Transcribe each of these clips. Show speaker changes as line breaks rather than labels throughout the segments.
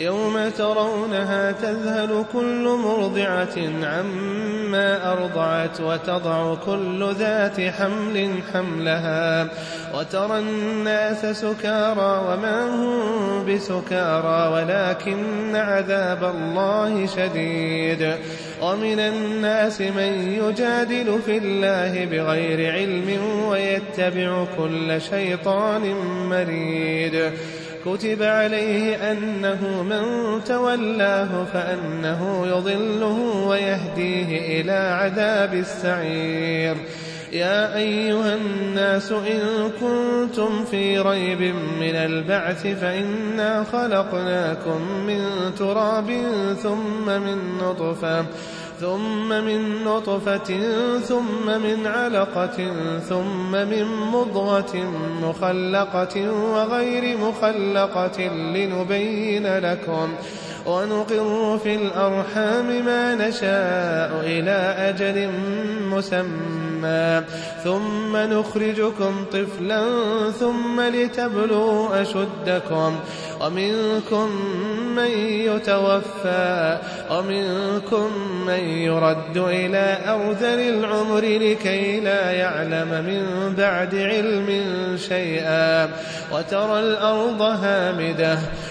يوم ترونها تذهل كل مرضعة عما أرضعت وتضع كل ذات حمل حملها وترى الناس سكارى وما هم بسكارى ولكن عذاب الله شديد ومن الناس من يجادل في الله بغير علم ويتبع كل شيطان مريد كتب عليه أنه من تولاه فأنه يضله ويهديه إلى عذاب السعير. يا أيها الناس إن كنتم في ريب من البعث فإنا خلقناكم من تراب ثم من نطفة. ثم من نطفة ثم من علقة ثم من مضغة مخلقة وغير مخلقة لنبين لكم ونقر في الأرحام ما نشاء إلى أجل مسمى. ثم نخرجكم طفلا ثم لتبلوا أشدكم. ومنكم من يتوفى ومنكم من يرد إلى أرذل العمر لكي لا يعلم من بعد علم شيئا. وترى الأرض هامدة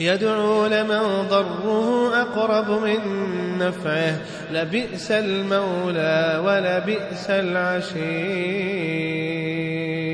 يدعو لمن ضره أقرب من نفعه. لبئس المولى ولبئس العشير.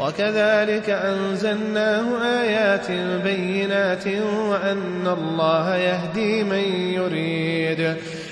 وكذلك أنزلناه آيات بينات وأن الله يهدي من يريد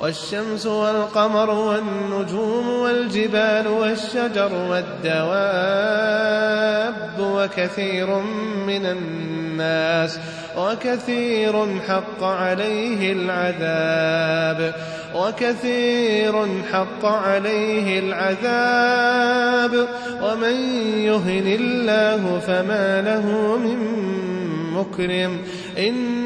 والشمس والقمر والنجوم والجبال والشجر والدواب وكثير من الناس وكثير حق عليه العذاب وكثير حق عليه العذاب ومن يهن الله فما له من مكرم إن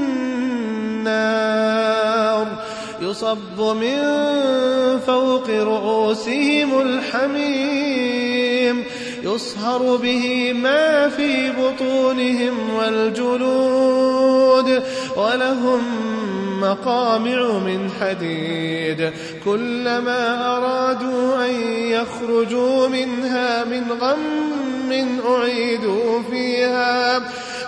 نار يصب من فوق رؤوسهم الحميم. يصهر به ما في بطونهم والجلود. ولهم مقامع من حديد. كلما أرادوا أن يخرجوا منها من غم أعيدوا فيها.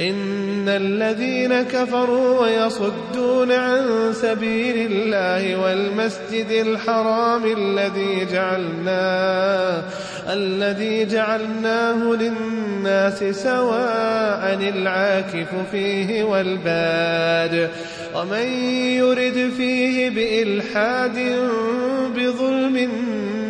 إن الذين كفروا ويصدون عن سبيل الله والمسجد الحرام الذي جعلناه الذي جعلناه للناس سواء العاكف فيه والباد ومن يرد فيه بإلحاد بظلم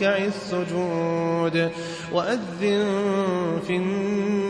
والركع السجود وأذن في الناس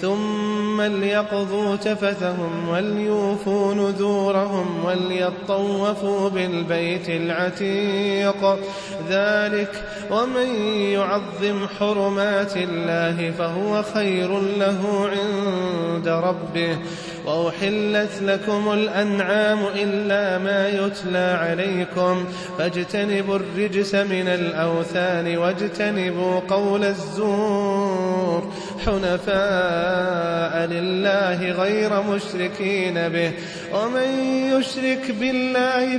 ثم ليقضوا تفثهم وليوفوا نذورهم وليطوفوا بالبيت العتيق. ذلك ومن يعظم حرمات الله فهو خير له عند ربه. وأحلت لكم الأنعام إلا ما يتلى عليكم فاجتنبوا الرجس من الأوثان واجتنبوا قول الزور حنفاء لله غير مشركين به ومن يشرك بالله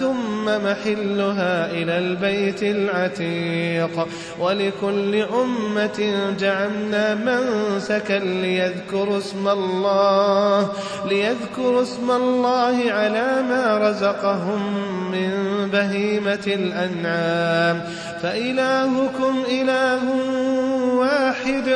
ثم محلها إلى البيت العتيق. ولكل أمة جعلنا منسكا ليذكروا اسم الله ليذكروا اسم الله على ما رزقهم من بهيمة الأنعام. فإلهكم إله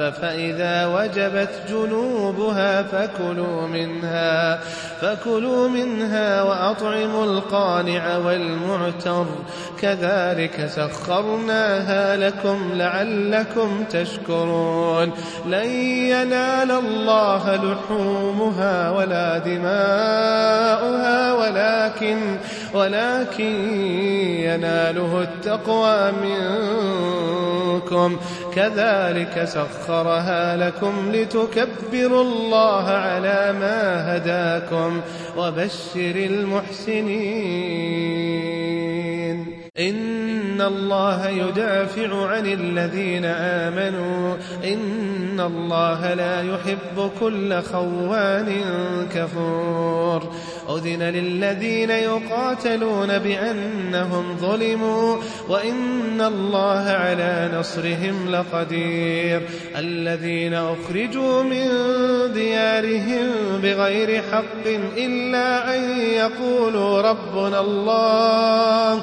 فإذا وجبت جنوبها فكلوا منها فكلوا منها وأطعموا القانع والمعتر. كذلك سخرناها لكم لعلكم تشكرون. لن ينال الله لحومها ولا دماؤها ولكن ولكن يناله التقوى منكم. كذلك سخرها لكم لتكبروا الله على ما هداكم وبشر المحسنين. إن الله يدافع عن الذين آمنوا. إن الله لا يحب كل خوان كفور. أذن للذين يقاتلون بأنهم ظلموا. وإن الله على نصرهم لقدير. الذين أخرجوا من ديارهم بغير حق إلا أن يقولوا ربنا الله.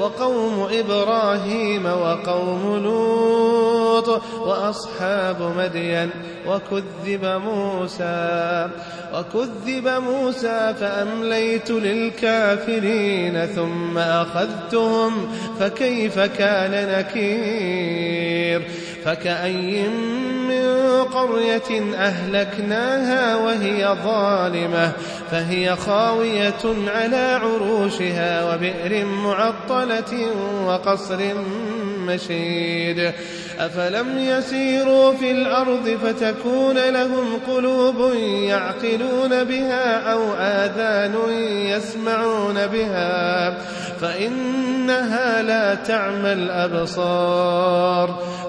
وقوم إبراهيم وقوم لوط وأصحاب مدين وكذب موسى وكذب موسى فأمليت للكافرين ثم أخذتهم فكيف كان نكير فكأي من قرية أهلكناها وهي ظالمة فهي خاوية على عروشها وبئر معطلة وقصر مشيد. أفلم يسيروا في الأرض فتكون لهم قلوب يعقلون بها أو آذان يسمعون بها فإنها لا تعمى الأبصار.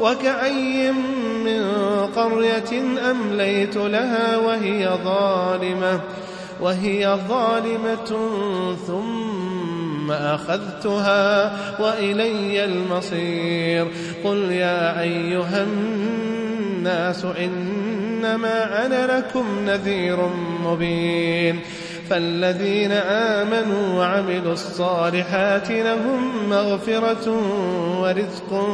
وكأي من قرية أمليت لها وهي ظالمة وهي ظالمة ثم أخذتها وإلي المصير. قل يا أيها الناس إنما أنا لكم نذير مبين. فالذين آمنوا وعملوا الصالحات لهم مغفرة ورزق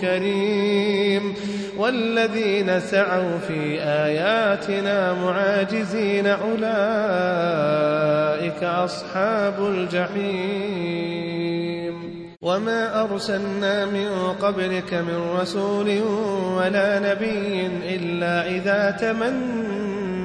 كريم. والذين سعوا في آياتنا معاجزين أولئك أصحاب الجحيم. وما أرسلنا من قبلك من رسول ولا نبي إلا إذا تمنى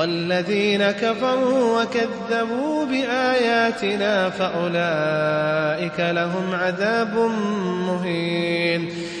والذين كفروا وكذبوا بآياتنا فأولئك لهم عذاب مهين.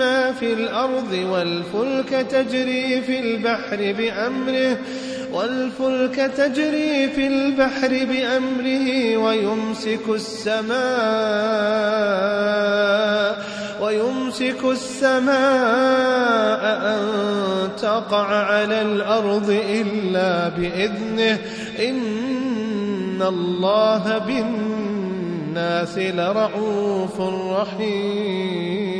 ما في الأرض والفلك تجري في البحر بأمره والفلك تجري في البحر بأمره ويمسك السماء ويمسك السماء أن تقع على الأرض إلا بإذنه. إن الله بالناس لرعوف رحيم.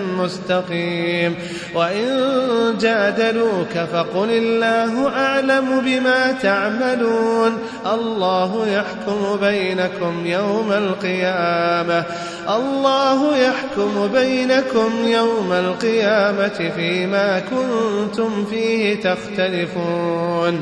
مستقيم. وإن جادلوك فقل الله أعلم بما تعملون. الله يحكم بينكم يوم القيامة. الله يحكم بينكم يوم القيامة فيما كنتم فيه تختلفون.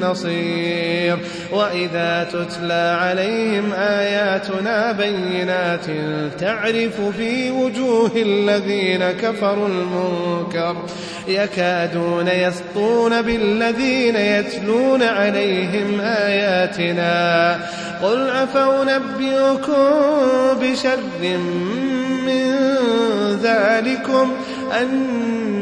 نصير وإذا تتلى عليهم آياتنا بينات تعرف في وجوه الذين كفروا المنكر. يكادون يسطون بالذين يتلون عليهم آياتنا. قل أفأنبئكم بشر من ذلكم؟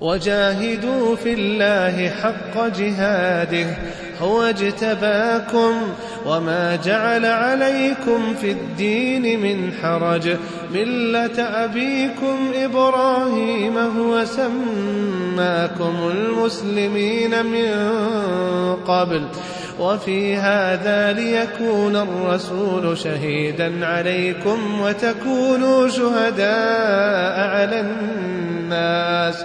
وجاهدوا في الله حق جهاده هو اجتباكم وما جعل عليكم في الدين من حرج. ملة أبيكم إبراهيم هو سماكم المسلمين من قبل. وفي هذا ليكون الرسول شهيدا عليكم وتكونوا شهداء على الناس.